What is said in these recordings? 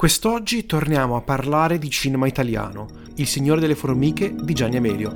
Quest'oggi torniamo a parlare di cinema italiano, Il Signore delle Formiche di Gianni Amelio.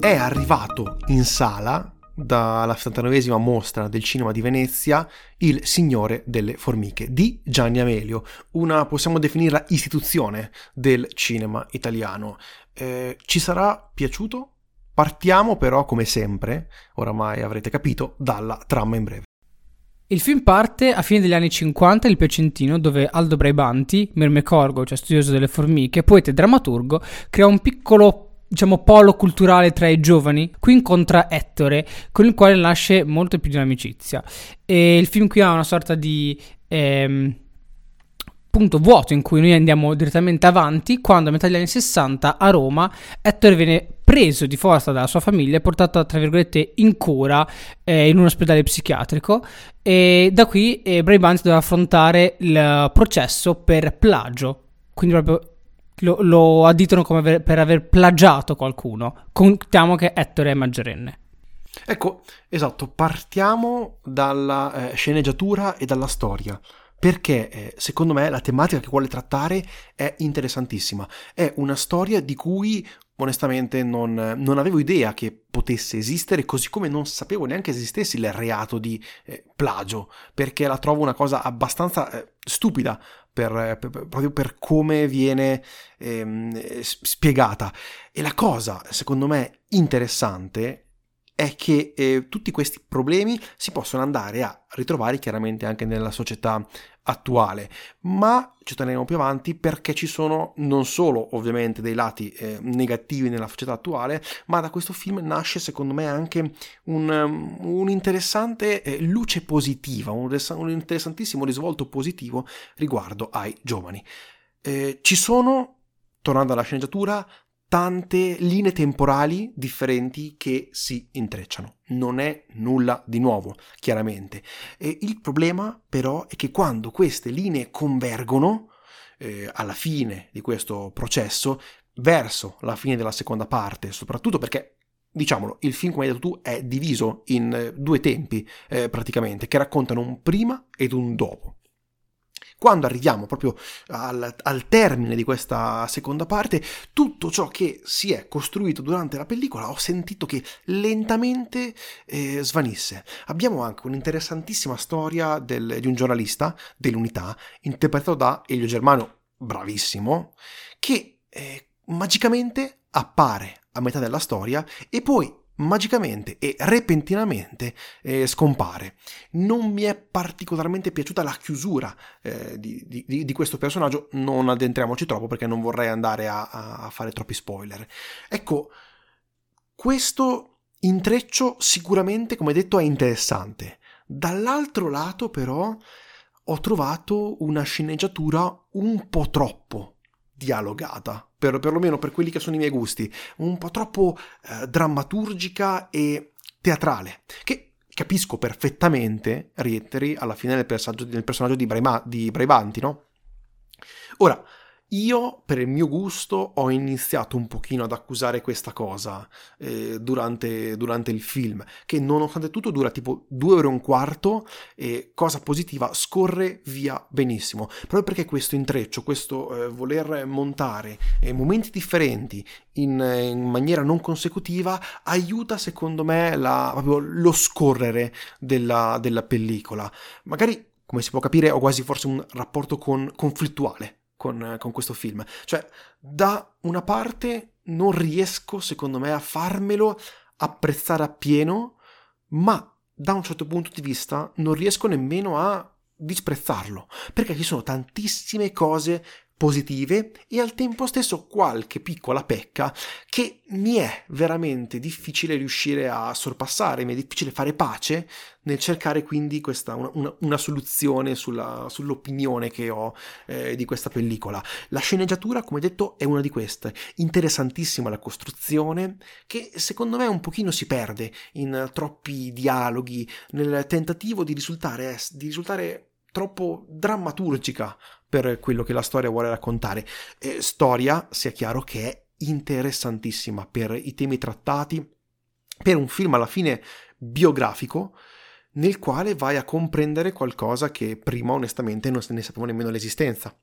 È arrivato in sala dalla 79esima mostra del cinema di Venezia Il Signore delle Formiche di Gianni Amelio, una possiamo definirla istituzione del cinema italiano. Eh, ci sarà piaciuto? Partiamo però, come sempre, oramai avrete capito, dalla trama in breve. Il film parte a fine degli anni 50 il Piacentino dove Aldo Braibanti, Mermecorgo, cioè studioso delle formiche, poeta e drammaturgo, crea un piccolo diciamo polo culturale tra i giovani. Qui incontra Ettore, con il quale nasce molto più di un'amicizia. E il film qui ha una sorta di ehm, punto vuoto in cui noi andiamo direttamente avanti quando a metà degli anni 60 a Roma Ettore viene preso di forza dalla sua famiglia e portato tra virgolette in cura eh, in un ospedale psichiatrico. E da qui eh, Brabant doveva affrontare il processo per plagio. Quindi proprio lo, lo additano come aver, per aver plagiato qualcuno. Contiamo che Ettore è maggiorenne. Ecco, esatto, partiamo dalla eh, sceneggiatura e dalla storia. Perché eh, secondo me la tematica che vuole trattare è interessantissima. È una storia di cui onestamente non, non, avevo idea che potesse esistere, così come non sapevo neanche esistesse il reato di eh, plagio, perché la trovo una cosa abbastanza eh, stupida per, per, proprio per come viene ehm, spiegata. E la cosa, secondo me, interessante è che eh, tutti questi problemi si possono andare a ritrovare chiaramente anche nella società attuale, ma ci torneremo più avanti perché ci sono non solo ovviamente dei lati eh, negativi nella società attuale, ma da questo film nasce secondo me anche un, um, un interessante eh, luce positiva, un, un, interessantissimo risvolto positivo riguardo ai giovani. Eh, ci sono, tornando alla sceneggiatura, tante linee temporali differenti che si intrecciano. Non è nulla di nuovo, chiaramente. E il problema però è che quando queste linee convergono, eh, alla fine di questo processo, verso la fine della seconda parte, soprattutto perché diciamolo, il film, come hai detto tu, è diviso in eh, due tempi eh, praticamente, che raccontano un prima ed un dopo. Quando arriviamo proprio al, al, termine di questa seconda parte, tutto ciò che si è costruito durante la pellicola ho sentito che lentamente eh, svanisse. Abbiamo anche un'interessantissima storia del, di un giornalista dell'unità, interpretato da Elio Germano, bravissimo, che eh, magicamente appare a metà della storia e poi magicamente e repentinamente eh, scompare. Non mi è particolarmente piaciuta la chiusura eh, di, di, di, questo personaggio, non addentriamoci troppo perché non vorrei andare a, a fare troppi spoiler. Ecco, questo intreccio sicuramente, come detto, è interessante. Dall'altro lato però ho trovato una sceneggiatura un po' troppo dialogata, per, perlomeno per quelli che sono i miei gusti, un po' troppo eh, drammaturgica e teatrale, che capisco perfettamente rientri alla fine nel personaggio, nel personaggio di, Braima, di Braibanti, no? Ora, io, per il mio gusto, ho iniziato un pochino ad accusare questa cosa eh, durante, durante, il film, che nonostante tutto dura tipo due ore e un quarto e, cosa positiva, scorre via benissimo. Proprio perché questo intreccio, questo eh, voler montare eh, momenti differenti in, in, maniera non consecutiva, aiuta secondo me la, proprio lo scorrere della, della pellicola. Magari, come si può capire, ho quasi forse un rapporto con, conflittuale con, con questo film. Cioè, da una parte non riesco, secondo me, a farmelo apprezzare appieno, ma da un certo punto di vista non riesco nemmeno a disprezzarlo, perché ci sono tantissime cose positive e al tempo stesso qualche piccola pecca che mi è veramente difficile riuscire a sorpassare, mi è difficile fare pace nel cercare quindi questa, una, una, una soluzione sulla, sull'opinione che ho eh, di questa pellicola. La sceneggiatura, come detto, è una di queste. Interessantissima la costruzione, che secondo me un pochino si perde in troppi dialoghi, nel tentativo di risultare, di risultare troppo drammaturgica per quello che la storia vuole raccontare. E storia, sia chiaro, che è interessantissima per i temi trattati, per un film alla fine biografico nel quale vai a comprendere qualcosa che prima onestamente non ne sapevo nemmeno l'esistenza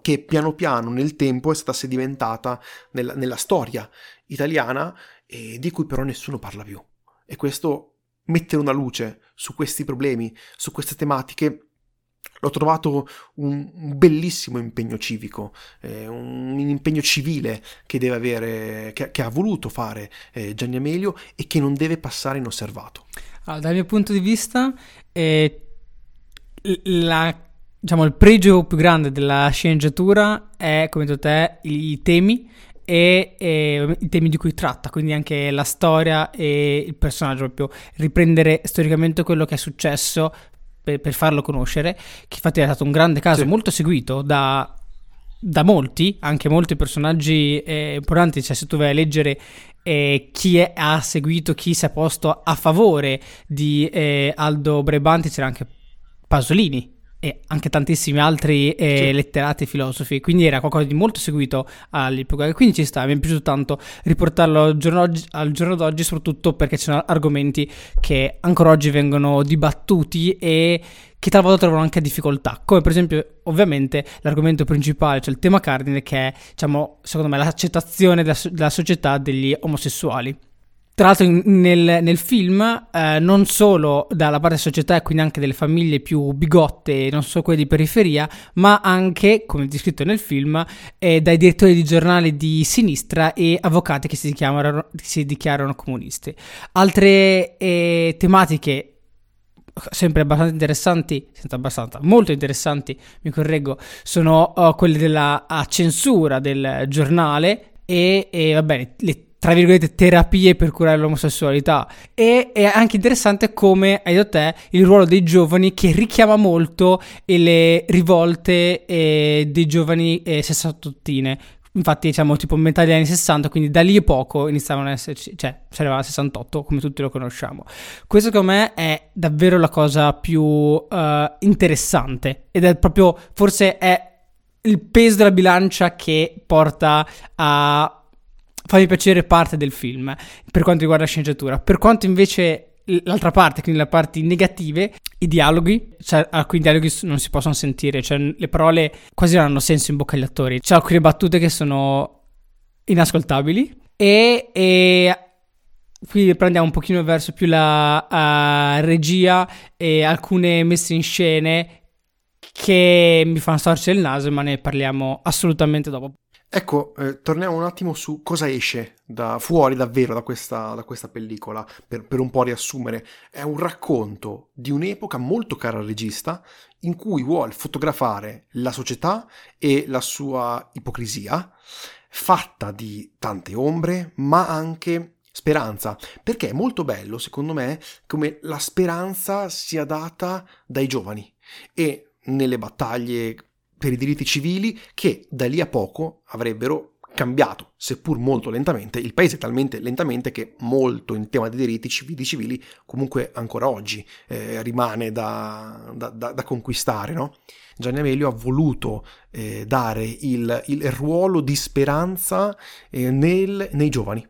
che piano piano nel tempo è stata sedimentata nella, nella storia italiana e di cui però nessuno parla più. E questo mettere una luce su questi problemi, su queste tematiche, L'ho trovato un, bellissimo impegno civico, eh, un impegno civile che deve avere, che, che ha voluto fare eh, Gianni Amelio e che non deve passare inosservato. Allora, dal mio punto di vista, eh, la, diciamo, il pregio più grande della sceneggiatura è, come detto te, i temi e, e, i temi di cui tratta, quindi anche la storia e il personaggio, proprio riprendere storicamente quello che è successo per, per farlo conoscere, che infatti è stato un grande caso, sì. molto seguito da, da, molti, anche molti personaggi eh, importanti, cioè se tu vai a leggere eh, chi è, ha seguito, chi si è posto a favore di eh, Aldo Brebanti, c'era anche Pasolini e anche tantissimi altri eh, sì. letterati filosofi, quindi era qualcosa di molto seguito all'epoca e quindi ci sta, mi è piaciuto tanto riportarlo al giorno, oggi, al giorno d'oggi, soprattutto perché ci sono argomenti che ancora oggi vengono dibattuti e che talvolta trovano anche difficoltà, come per esempio ovviamente l'argomento principale, cioè il tema cardine che è, diciamo, secondo me l'accettazione della, della società degli omosessuali. Tra l'altro nel, nel film eh, non solo dalla parte della società e quindi anche delle famiglie più bigotte, non solo quelle di periferia, ma anche, come descritto nel film, eh, dai direttori di giornali di sinistra e avvocati che si si dichiarano comunisti. Altre eh, tematiche sempre abbastanza interessanti, senza abbastanza, molto interessanti, mi correggo, sono uh, quelle della censura del giornale e, e va bene, le tra virgolette, terapie per curare l'omosessualità. E è anche interessante come, hai detto te, il ruolo dei giovani che richiama molto le rivolte eh, dei giovani eh, sessantottine. Infatti, diciamo, tipo metà degli anni 60, quindi da lì a poco iniziavano ad esserci, cioè, si arrivava al 68, come tutti lo conosciamo. Questo, secondo me, è davvero la cosa più uh, interessante. Ed è proprio, forse è il peso della bilancia che porta a farmi piacere parte del film per quanto riguarda la sceneggiatura. Per quanto invece l'altra parte, quindi le parti negative, i dialoghi, cioè alcuni dialoghi non si possono sentire, cioè le parole quasi non hanno senso in bocca agli attori. C'è alcune battute che sono inascoltabili e, e qui prendiamo un pochino verso più la uh, regia e alcune messe in scene che mi fanno storcere il naso, ma ne parliamo assolutamente dopo. Ecco, eh, torniamo un attimo su cosa esce da fuori davvero da questa, da questa pellicola, per, per, un po' riassumere. È un racconto di un'epoca molto cara al regista, in cui vuole fotografare la società e la sua ipocrisia, fatta di tante ombre, ma anche speranza, perché è molto bello, secondo me, come la speranza sia data dai giovani e nelle battaglie per i diritti civili che da lì a poco avrebbero cambiato, seppur molto lentamente, il paese talmente lentamente che molto in tema di diritti civili, civili comunque ancora oggi eh, rimane da, da, da, da conquistare. No? Gianni Amelio ha voluto eh, dare il, il, ruolo di speranza eh, nel, nei giovani.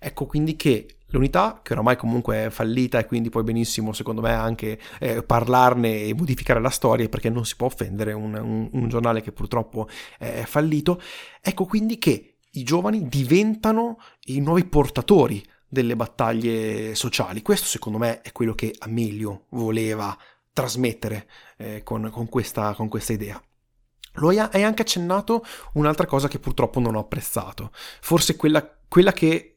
Ecco quindi che l'unità, che oramai comunque è fallita e quindi puoi benissimo, secondo me, anche eh, parlarne e modificare la storia perché non si può offendere un, un, un giornale che purtroppo è fallito. Ecco quindi che i giovani diventano i nuovi portatori delle battaglie sociali. Questo secondo me è quello che Amelio voleva trasmettere eh, con, con, questa, con questa idea. Lo hai anche accennato un'altra cosa che purtroppo non ho apprezzato, forse quella, quella che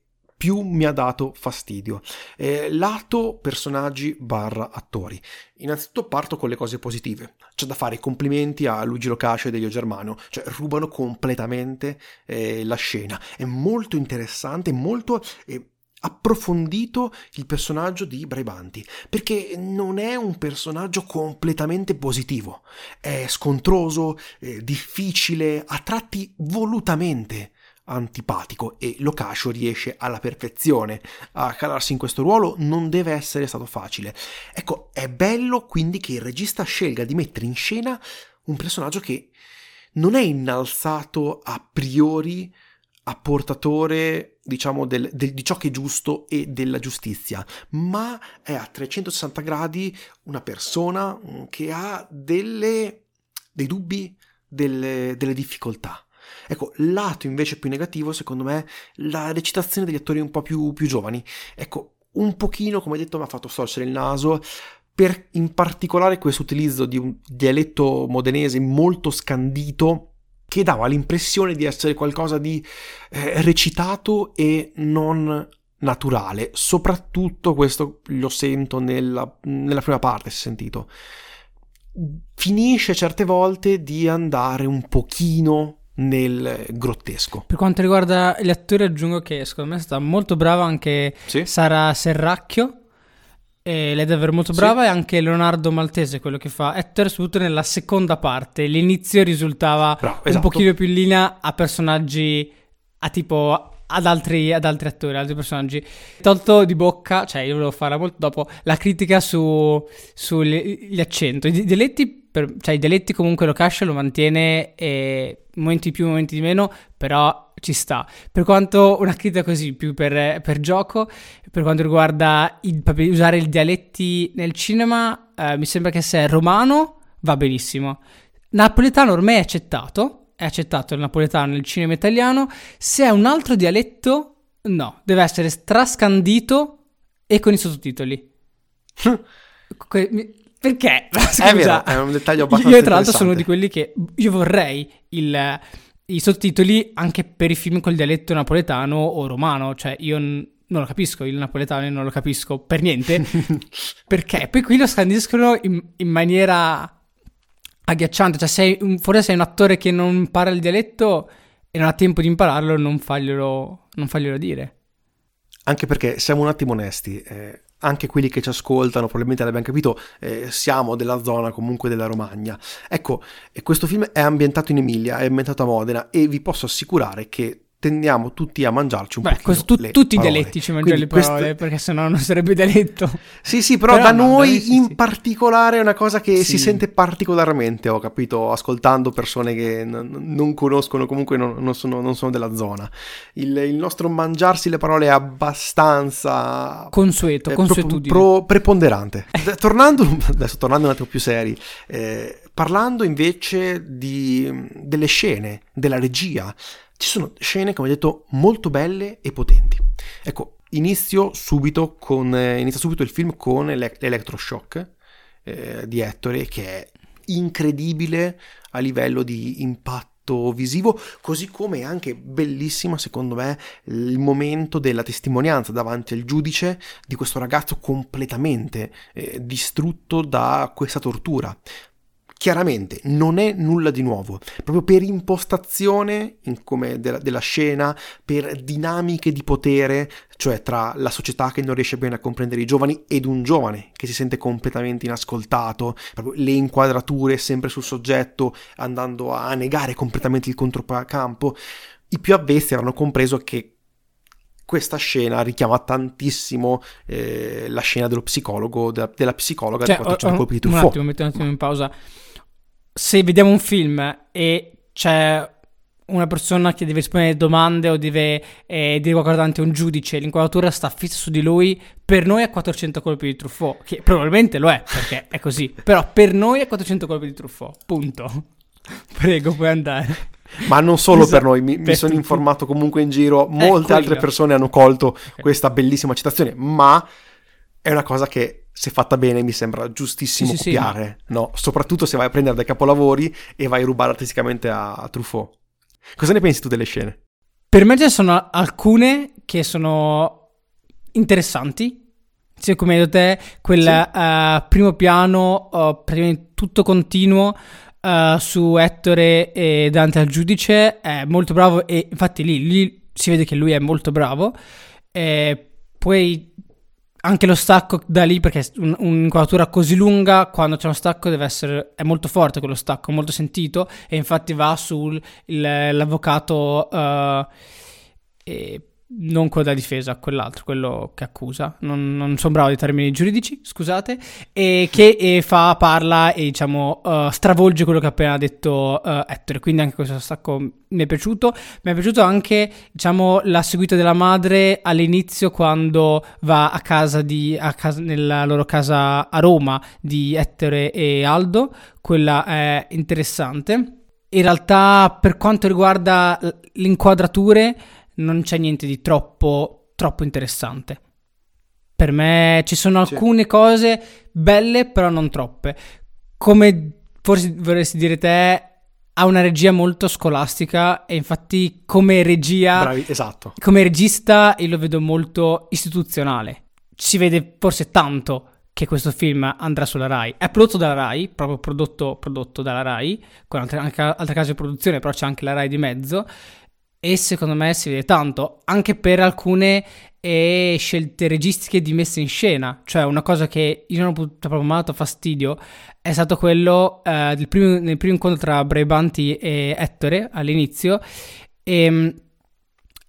più mi ha dato fastidio. Eh, lato personaggi barra attori. Innanzitutto parto con le cose positive. C'è da fare i complimenti a Luigi Locascio e Delio Germano, cioè rubano completamente eh, la scena. È molto interessante, molto... Eh, approfondito il personaggio di Braibanti, perché non è un personaggio completamente positivo, è scontroso, eh, difficile, a tratti volutamente antipatico e Locascio riesce alla perfezione a calarsi in questo ruolo non deve essere stato facile ecco è bello quindi che il regista scelga di mettere in scena un personaggio che non è innalzato a priori apportatore, diciamo, del, del, di ciò che è giusto e della giustizia, ma è a 360 gradi una persona mm, che ha delle, dei dubbi, delle, delle difficoltà. Ecco, lato invece più negativo, secondo me, la recitazione degli attori un po' più, più giovani. Ecco, un pochino, come detto, mi ha fatto storcere il naso, per in particolare questo utilizzo di un dialetto modenese molto scandito che dava l'impressione di essere qualcosa di eh, recitato e non naturale. Soprattutto questo lo sento nella, nella prima parte, si è sentito. Finisce certe volte di andare un pochino nel grottesco. Per quanto riguarda gli attori aggiungo che secondo me è stata molto brava anche sì? Sara Serracchio e lei è davvero molto brava sì. e anche Leonardo Maltese, quello che fa Ettore, soprattutto nella seconda parte. L'inizio risultava Bravo, esatto. un pochino più in linea a personaggi a tipo ad altri, ad altri attori, altri personaggi. Tolto di bocca, cioè io volevo farla molto dopo, la critica su, sugli accenti. I dialetti, per, cioè i dialetti comunque lo cascia, lo mantiene, e momenti più, momenti di meno, però ci sta. Per quanto una critica così, più per, per gioco, per quanto riguarda il, usare i dialetti nel cinema, eh, mi sembra che se è romano va benissimo. Napoletano ormai è accettato, è accettato il napoletano nel cinema italiano, se è un altro dialetto, no, deve essere strascandito e con i sottotitoli. Perché? Scusa, è vero, è un dettaglio abbastanza Io tra l'altro sono di quelli che io vorrei il, i sottotitoli anche per i film col dialetto napoletano o romano, cioè io n- non lo capisco, il napoletano non lo capisco per niente, perché poi qui lo scandiscono in, in maniera agghiacciante. Cioè, sei un, forse sei un attore che non impara il dialetto e non ha tempo di impararlo, non faglielo, non faglielo dire. Anche perché siamo un attimo onesti. Eh, anche quelli che ci ascoltano, probabilmente l'abbiamo capito, eh, siamo della zona comunque della Romagna. Ecco, questo film è ambientato in Emilia, è ambientato a Modena e vi posso assicurare che tendiamo tutti a mangiarci un po'. tu, tutti parole. i dialetti ci mangiano le parole, questo... perché sennò non sarebbe dialetto. Sì, sì, però, però da no, noi sì, in sì. particolare è una cosa che sì. si sente particolarmente, ho capito, ascoltando persone che n- non conoscono, comunque non, non, sono, non sono, della zona. Il, il, nostro mangiarsi le parole è abbastanza... Consueto, eh, consuetudine. Pro, pro, preponderante. tornando, adesso tornando un attimo più seri, eh, parlando invece di, delle scene, della regia, ci sono scene, come detto, molto belle e potenti. Ecco, inizio subito, con, eh, inizia subito il film con l'electroshock eh, di Ettore, che è incredibile a livello di impatto visivo, così come è anche bellissima, secondo me, il momento della testimonianza davanti al giudice di questo ragazzo completamente eh, distrutto da questa tortura. Chiaramente non è nulla di nuovo, proprio per impostazione della, della, scena, per dinamiche di potere, cioè tra la società che non riesce bene a comprendere i giovani ed un giovane che si sente completamente inascoltato, le inquadrature sempre sul soggetto, andando a negare completamente il controcampo. I più avvezzi avranno compreso che questa scena richiama tantissimo eh, la scena dello psicologo, della, della psicologa cioè, di 400 colpi di Truffaut. Un attimo, metto un attimo in pausa se vediamo un film e c'è una persona che deve rispondere domande o deve eh, dire qualcosa davanti a un giudice, l'inquadratura sta fissa su di lui, per noi è 400 colpi di Truffaut, che probabilmente lo è, perché è così, però per noi è 400 colpi di Truffaut, punto. Prego, puoi andare. Ma non solo esatto. per noi, mi, mi sono informato comunque in giro, molte altre persone hanno colto okay. questa bellissima citazione, ma è una cosa che se fatta bene mi sembra giustissimo sì, copiare, sì, no? Soprattutto se vai a prendere dei capolavori e vai a rubare artisticamente a, a Truffaut. Cosa ne pensi tu delle scene? Per me ce ne sono alcune che sono interessanti. Cioè, come hai detto te, quel sì. uh, primo piano, uh, praticamente tutto continuo uh, su Ettore e Dante al giudice, è molto bravo e infatti lì, lì si vede che lui è molto bravo. E poi anche lo stacco da lì, perché un'inquadratura così lunga, quando c'è uno stacco deve essere, è molto forte quello stacco, molto sentito, e infatti va sull'avvocato uh, non quello da difesa, quell'altro, quello che accusa, non, non sono bravo di termini giuridici, scusate, e che e fa, parla e diciamo uh, stravolge quello che ha appena detto uh, Ettore, quindi anche questo stacco mi è piaciuto, mi è piaciuto anche diciamo la seguita della madre all'inizio quando va a casa, di, a casa nella loro casa a Roma di Ettore e Aldo, quella è interessante. In realtà per quanto riguarda le inquadrature non c'è niente di troppo, troppo interessante. Per me ci sono alcune sì. cose belle, però non troppe. Come forse vorresti dire te, ha una regia molto scolastica e infatti come regia... Bravi, esatto. Come regista io lo vedo molto istituzionale. Si vede forse tanto che questo film andrà sulla Rai. È prodotto dalla Rai, proprio prodotto, prodotto dalla Rai, con altre, anche altre case di produzione, però c'è anche la Rai di mezzo e secondo me si vede tanto, anche per alcune eh, scelte registiche di messa in scena, cioè una cosa che io non ho proprio dato fastidio è stato quello eh, del primo, nel primo incontro tra Braibanti e Ettore all'inizio. E ehm,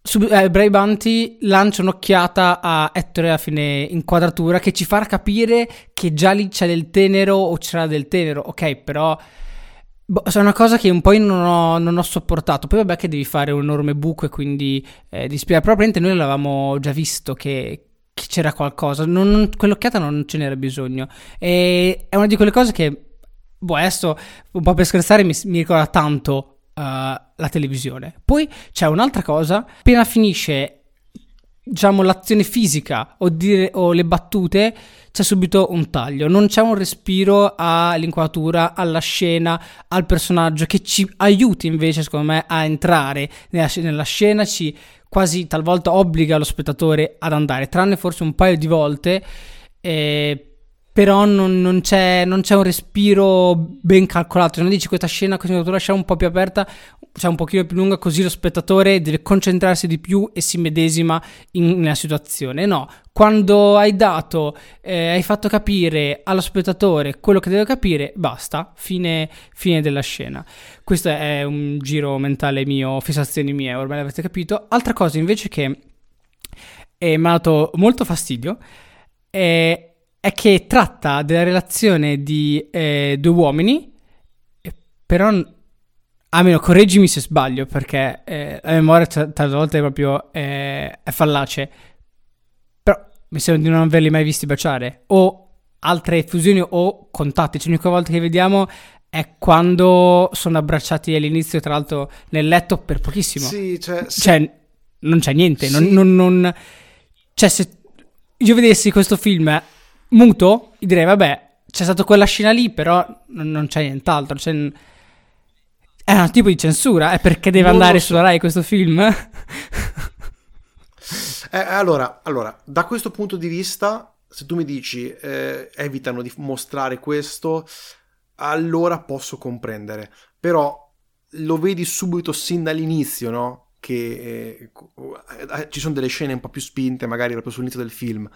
su, eh, Braibanti lancia un'occhiata a Ettore a fine inquadratura che ci farà capire che già lì c'è del tenero o c'era del tenero, ok però Boh, è una cosa che un po' non ho, non ho, sopportato. Poi vabbè che devi fare un enorme buco e quindi eh, dispiace. Però probabilmente noi l'avevamo già visto che, che c'era qualcosa. Non, non, quell'occhiata non ce n'era bisogno. E è una di quelle cose che, boh, adesso un po' per scherzare mi, mi ricorda tanto uh, la televisione. Poi c'è un'altra cosa. Appena finisce, diciamo, l'azione fisica o, dire, o le battute c'è subito un taglio, non c'è un respiro all'inquadratura, alla scena, al personaggio che ci aiuti invece, secondo me, a entrare nella, nella scena, ci quasi talvolta obbliga lo spettatore ad andare, tranne forse un paio di volte. Eh, però non, non, c'è, non, c'è, un respiro ben calcolato. Non dici questa scena così la lascia un po' più aperta, cioè un pochino più lunga, così lo spettatore deve concentrarsi di più e si medesima in, nella situazione. No, quando hai dato, eh, hai fatto capire allo spettatore quello che deve capire, basta, fine, fine della scena. Questo è un giro mentale mio, fissazioni mie, ormai l'avete capito. Altra cosa invece che mi ha dato molto fastidio è è che tratta della relazione di eh, due uomini, però, almeno correggimi se sbaglio, perché eh, la memoria tante volte è proprio eh, è fallace, però mi sembra di non averli mai visti baciare, o altre fusioni o contatti, cioè l'unica volta che vediamo è quando sono abbracciati all'inizio, tra l'altro nel letto per pochissimo. Sì, cioè... Sì. cioè non c'è niente, sì. non, non, non... Cioè se io vedessi questo film muto, direi vabbè, c'è stata quella scena lì, però non, c'è nient'altro. C'è... È un tipo di censura, è perché deve non andare so. sulla Rai questo film? eh, allora, allora, da questo punto di vista, se tu mi dici eh, evitano di mostrare questo, allora posso comprendere. Però lo vedi subito sin dall'inizio, no? Che eh, eh ci sono delle scene un po' più spinte, magari proprio sull'inizio del film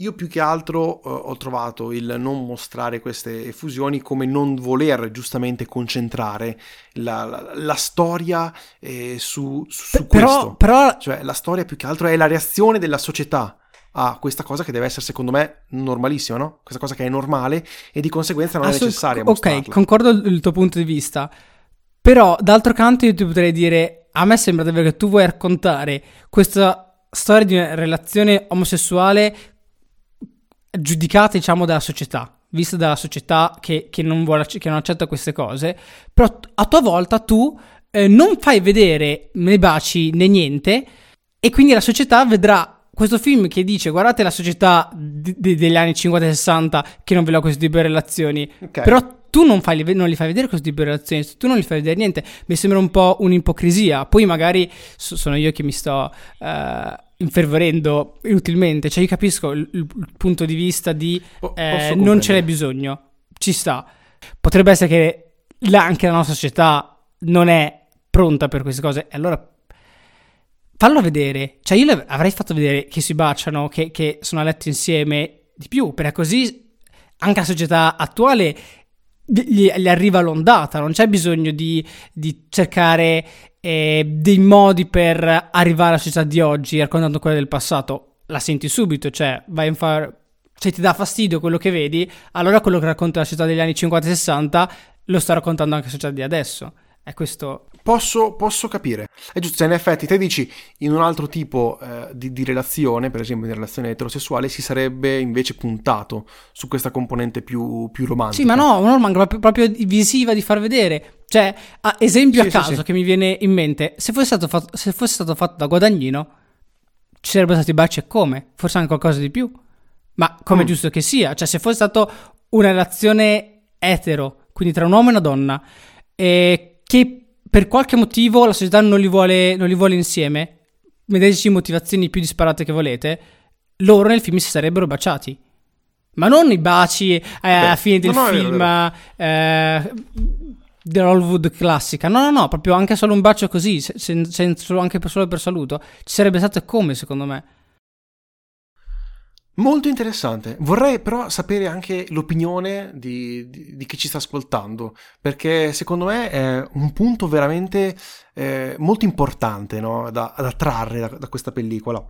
io più che altro eh, ho trovato il non mostrare queste fusioni come non voler giustamente concentrare la, la, la storia eh, su, su però, questo. Però... Cioè la storia più che altro è la reazione della società a questa cosa che deve essere secondo me normalissima, no? Questa cosa che è normale e di conseguenza non Assolut- è necessaria. Ok, concordo il tuo punto di vista. Però d'altro canto io ti potrei dire, a me sembra davvero che tu vuoi raccontare questa storia di una relazione omosessuale giudicata, diciamo, dalla società, vista dalla società che, che, non, vuole, che non accetta queste cose, però a tua volta tu eh, non fai vedere né baci né niente e quindi la società vedrà questo film che dice guardate la società d- d- degli anni 50 e 60 che non ve questo tipo di relazioni, okay. però tu non, fai, non, li fai vedere questo tipo di relazioni, tu non gli fai vedere niente, mi sembra un po' un'ipocrisia, poi magari sono io che mi sto... Uh, infervorendo inutilmente. Cioè, io capisco il, il punto di vista di eh, non ce n'è bisogno, ci sta. Potrebbe essere che la, anche la nostra società non è pronta per queste cose. E allora fallo vedere. Cioè, io avrei fatto vedere che si baciano, che, che sono a letto insieme di più, perché così anche la società attuale gli, gli arriva l'ondata, non c'è bisogno di, di cercare e dei modi per arrivare alla società di oggi raccontando quella del passato, la senti subito, cioè vai a fare... Se ti dà fastidio quello che vedi, allora quello che racconta la società degli anni 50 e 60 lo sta raccontando anche la società di adesso. È questo. Posso, posso capire. È giusto, se in effetti te dici in un altro tipo eh, di, di, relazione, per esempio in relazione eterosessuale, si sarebbe invece puntato su questa componente più, più romantica. Sì, ma no, no, manca proprio, proprio visiva di far vedere. Cioè, ah, esempio sì, a caso sì, sì. che mi viene in mente, se fosse, stato fatto, se fosse stato fatto da Guadagnino, ci sarebbero stati baci e come? Forse anche qualcosa di più. Ma come mm. giusto che sia, cioè se fosse stato una relazione etero, quindi tra un uomo e una donna, e che per qualche motivo la società non li vuole, non li vuole insieme, metteteci motivazioni più disparate che volete, loro nel film si sarebbero baciati. Ma non i baci eh, alla fine del no, film vero, Eh, dell'Hollywood classica. No, no, no, proprio anche solo un bacio così, sen- sen- anche solo per saluto. Ci sarebbe stato come, secondo me. Molto interessante. Vorrei però sapere anche l'opinione di, di, di, chi ci sta ascoltando, perché secondo me è un punto veramente eh, molto importante no? da, da, trarre da, da, questa pellicola.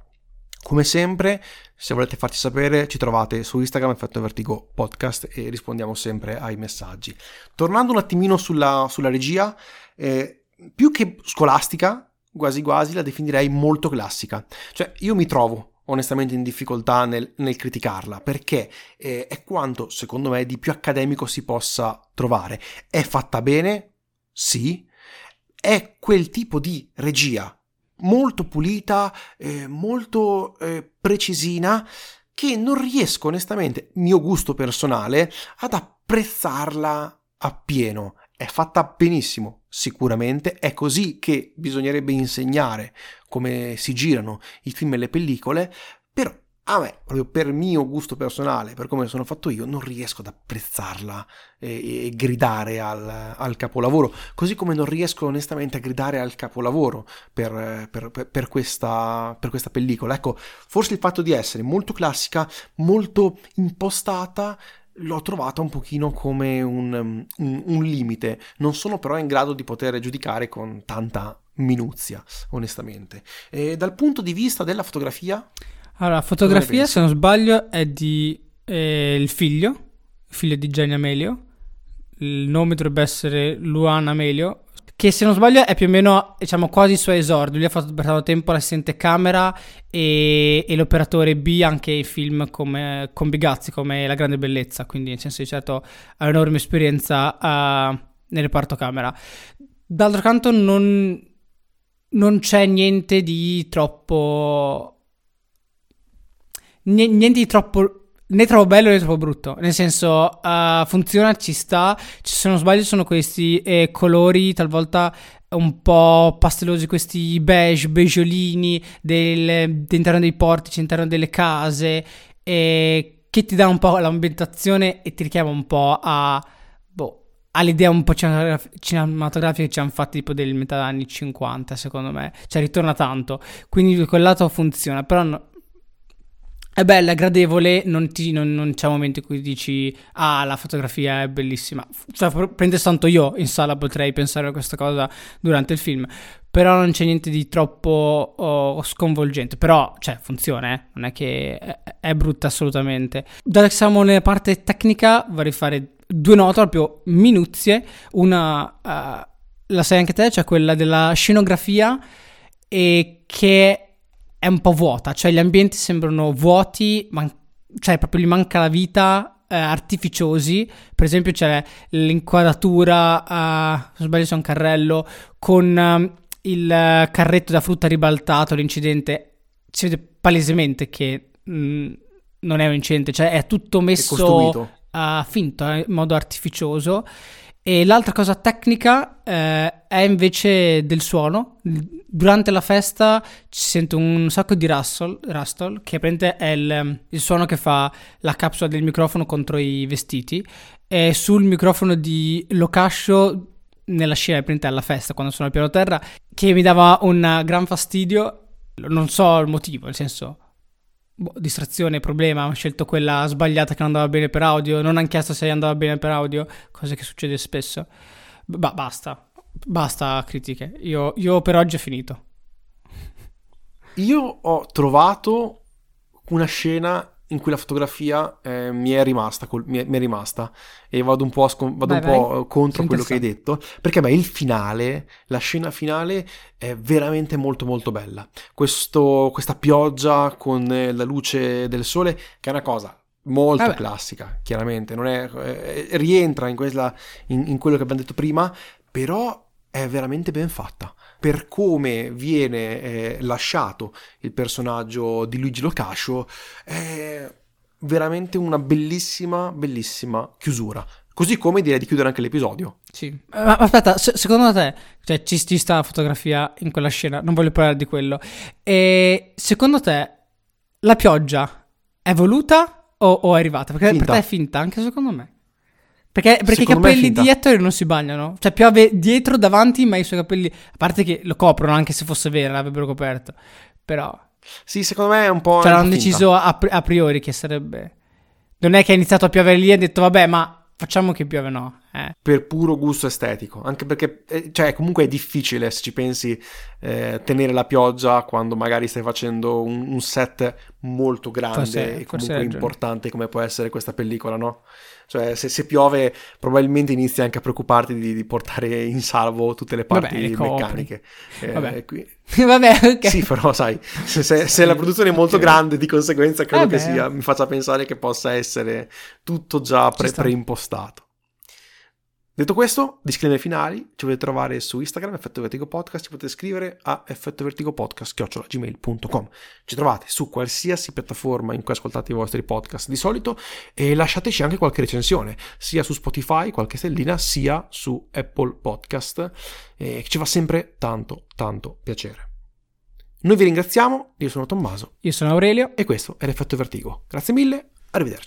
Come sempre, se volete farci sapere, ci trovate su Instagram Effetto Vertigo Podcast e rispondiamo sempre ai messaggi. Tornando un attimino sulla, sulla regia, eh, più che scolastica, quasi quasi la definirei molto classica. Cioè, io mi trovo onestamente in difficoltà nel, nel criticarla, perché eh, è quanto, secondo me, di più accademico si possa trovare. È fatta bene? Sì. È quel tipo di regia molto pulita, eh, molto eh, precisina, che non riesco onestamente, mio gusto personale, ad apprezzarla appieno. È fatta benissimo, sicuramente, è così che bisognerebbe insegnare come si girano i film e le pellicole, a me, proprio per mio gusto personale, per come sono fatto io, non riesco ad apprezzarla e, e gridare al, al, capolavoro, così come non riesco onestamente a gridare al capolavoro per, per, per, questa, per questa pellicola. Ecco, forse il fatto di essere molto classica, molto impostata, l'ho trovata un pochino come un, un, un, limite. Non sono però in grado di poter giudicare con tanta minuzia, onestamente. E dal punto di vista della fotografia? Allora, fotografia, se non sbaglio, è di eh, il figlio, il figlio di Jenny Amelio. Il nome dovrebbe essere Luana Amelio, che se non sbaglio è più o meno, diciamo, quasi il suo esordio. Lui ha fatto per tanto tempo l'assistente camera e, e, l'operatore B anche in film come, con Bigazzi, come La Grande Bellezza, quindi nel senso di certo ha un'enorme esperienza uh, nel reparto camera. D'altro canto non, non c'è niente di troppo... Niente di troppo né troppo bello né troppo brutto. Nel senso, uh, funziona, ci sta. Se non sbaglio, sono questi eh, colori talvolta un po' pastellosi, questi beige, beigeolini all'interno dei portici, all'interno delle case, eh, che ti dà un po' l'ambientazione e ti richiama un po' a all'idea un po' cinematografica che ci hanno fatto tipo del metà anni 50 secondo me cioè ritorna tanto quindi quel lato funziona però no, è bella, gradevole, non, ti, non, non, c'è un momento in cui dici ah la fotografia è bellissima cioè prende tanto io in sala potrei pensare a questa cosa durante il film però non c'è niente di troppo oh, sconvolgente però cioè funziona eh? non è che è, è brutta assolutamente da siamo nella parte tecnica vorrei fare due note proprio minuzie. Una, uh, la sai anche te, cioè quella della scenografia e che è un po' vuota, cioè gli ambienti sembrano vuoti, man- cioè proprio gli manca la vita, eh, artificiosi. Per esempio c'è l'inquadratura, uh, se sbaglio c'è un carrello, con uh, il carretto da frutta ribaltato, l'incidente. Si vede palesemente che mh, mm, non è un incidente, cioè è tutto messo uh, finto, in modo artificioso. E l'altra cosa tecnica eh, è invece del suono. Durante la festa ci sento un sacco di rustle, rustle che è il, il, suono che fa la capsula del microfono contro i vestiti. E sul microfono di Locascio nella scena alla festa quando sono al piano terra che mi dava un gran fastidio. Non so il motivo, nel senso boh, distrazione, problema, ho scelto quella sbagliata che non andava bene per audio, non hanno chiesto se andava bene per audio, cosa che succede spesso. Bah, basta. Basta critiche. Io, io per oggi ho finito. Io ho trovato una scena in cui la fotografia eh, mi, è rimasta, col, mi, è, mi, è, rimasta. E vado un po', scon- vado vai, un po contro quello che hai detto perché beh, il finale, la scena finale è veramente molto molto bella. Questo, questa pioggia con la luce del sole che è una cosa molto Vabbè. classica chiaramente. Non è, eh, rientra in, quella, in, in quello che abbiamo detto prima però è veramente ben fatta per come viene eh, lasciato il personaggio di Luigi Locascio è veramente una bellissima, bellissima chiusura. Così come direi di chiudere anche l'episodio. Sì. Ma aspetta, se, secondo te, cioè ci, ci sta la fotografia in quella scena, non voglio parlare di quello. E secondo te la pioggia è voluta o, o è arrivata? Perché finta. per te è finta, anche secondo me. Perché, perché i capelli di Ettore non si bagnano. Cioè, piove dietro, davanti, ma i suoi capelli. A parte che lo coprono, anche se fosse vero, l'avrebbero coperto. Però. Sì, secondo me è un po'. Cioè, hanno deciso a, a, priori che sarebbe. Non è che è iniziato a piovere lì e ha detto, vabbè, ma facciamo che piove, no. Eh. Per puro gusto estetico. Anche perché, eh, cioè, comunque è difficile, se ci pensi, eh, tenere la pioggia quando magari stai facendo un, un set molto grande forse, e comunque importante come può essere questa pellicola, no? Cioè, se, se, piove, probabilmente inizi anche a preoccuparti di, di portare in salvo tutte le parti Vabbè, meccaniche. Eh, Vabbè. Vabbè, okay. Sì, però, sai, se, se, se, la produzione è molto grande, di conseguenza credo Vabbè. che sia, mi faccia pensare che possa essere tutto già pre- preimpostato. Detto questo, disclaimer finali, ci potete trovare su Instagram, Effetto Vertigo Podcast, ci potete scrivere a effettovertigopodcast.gmail.com Ci trovate su qualsiasi piattaforma in cui ascoltate i vostri podcast di solito e lasciateci anche qualche recensione, sia su Spotify, qualche stellina, sia su Apple Podcast, eh, che ci fa sempre tanto, tanto piacere. Noi vi ringraziamo, io sono Tommaso. Io sono Aurelio. E questo è l'Effetto Vertigo. Grazie mille, arrivederci.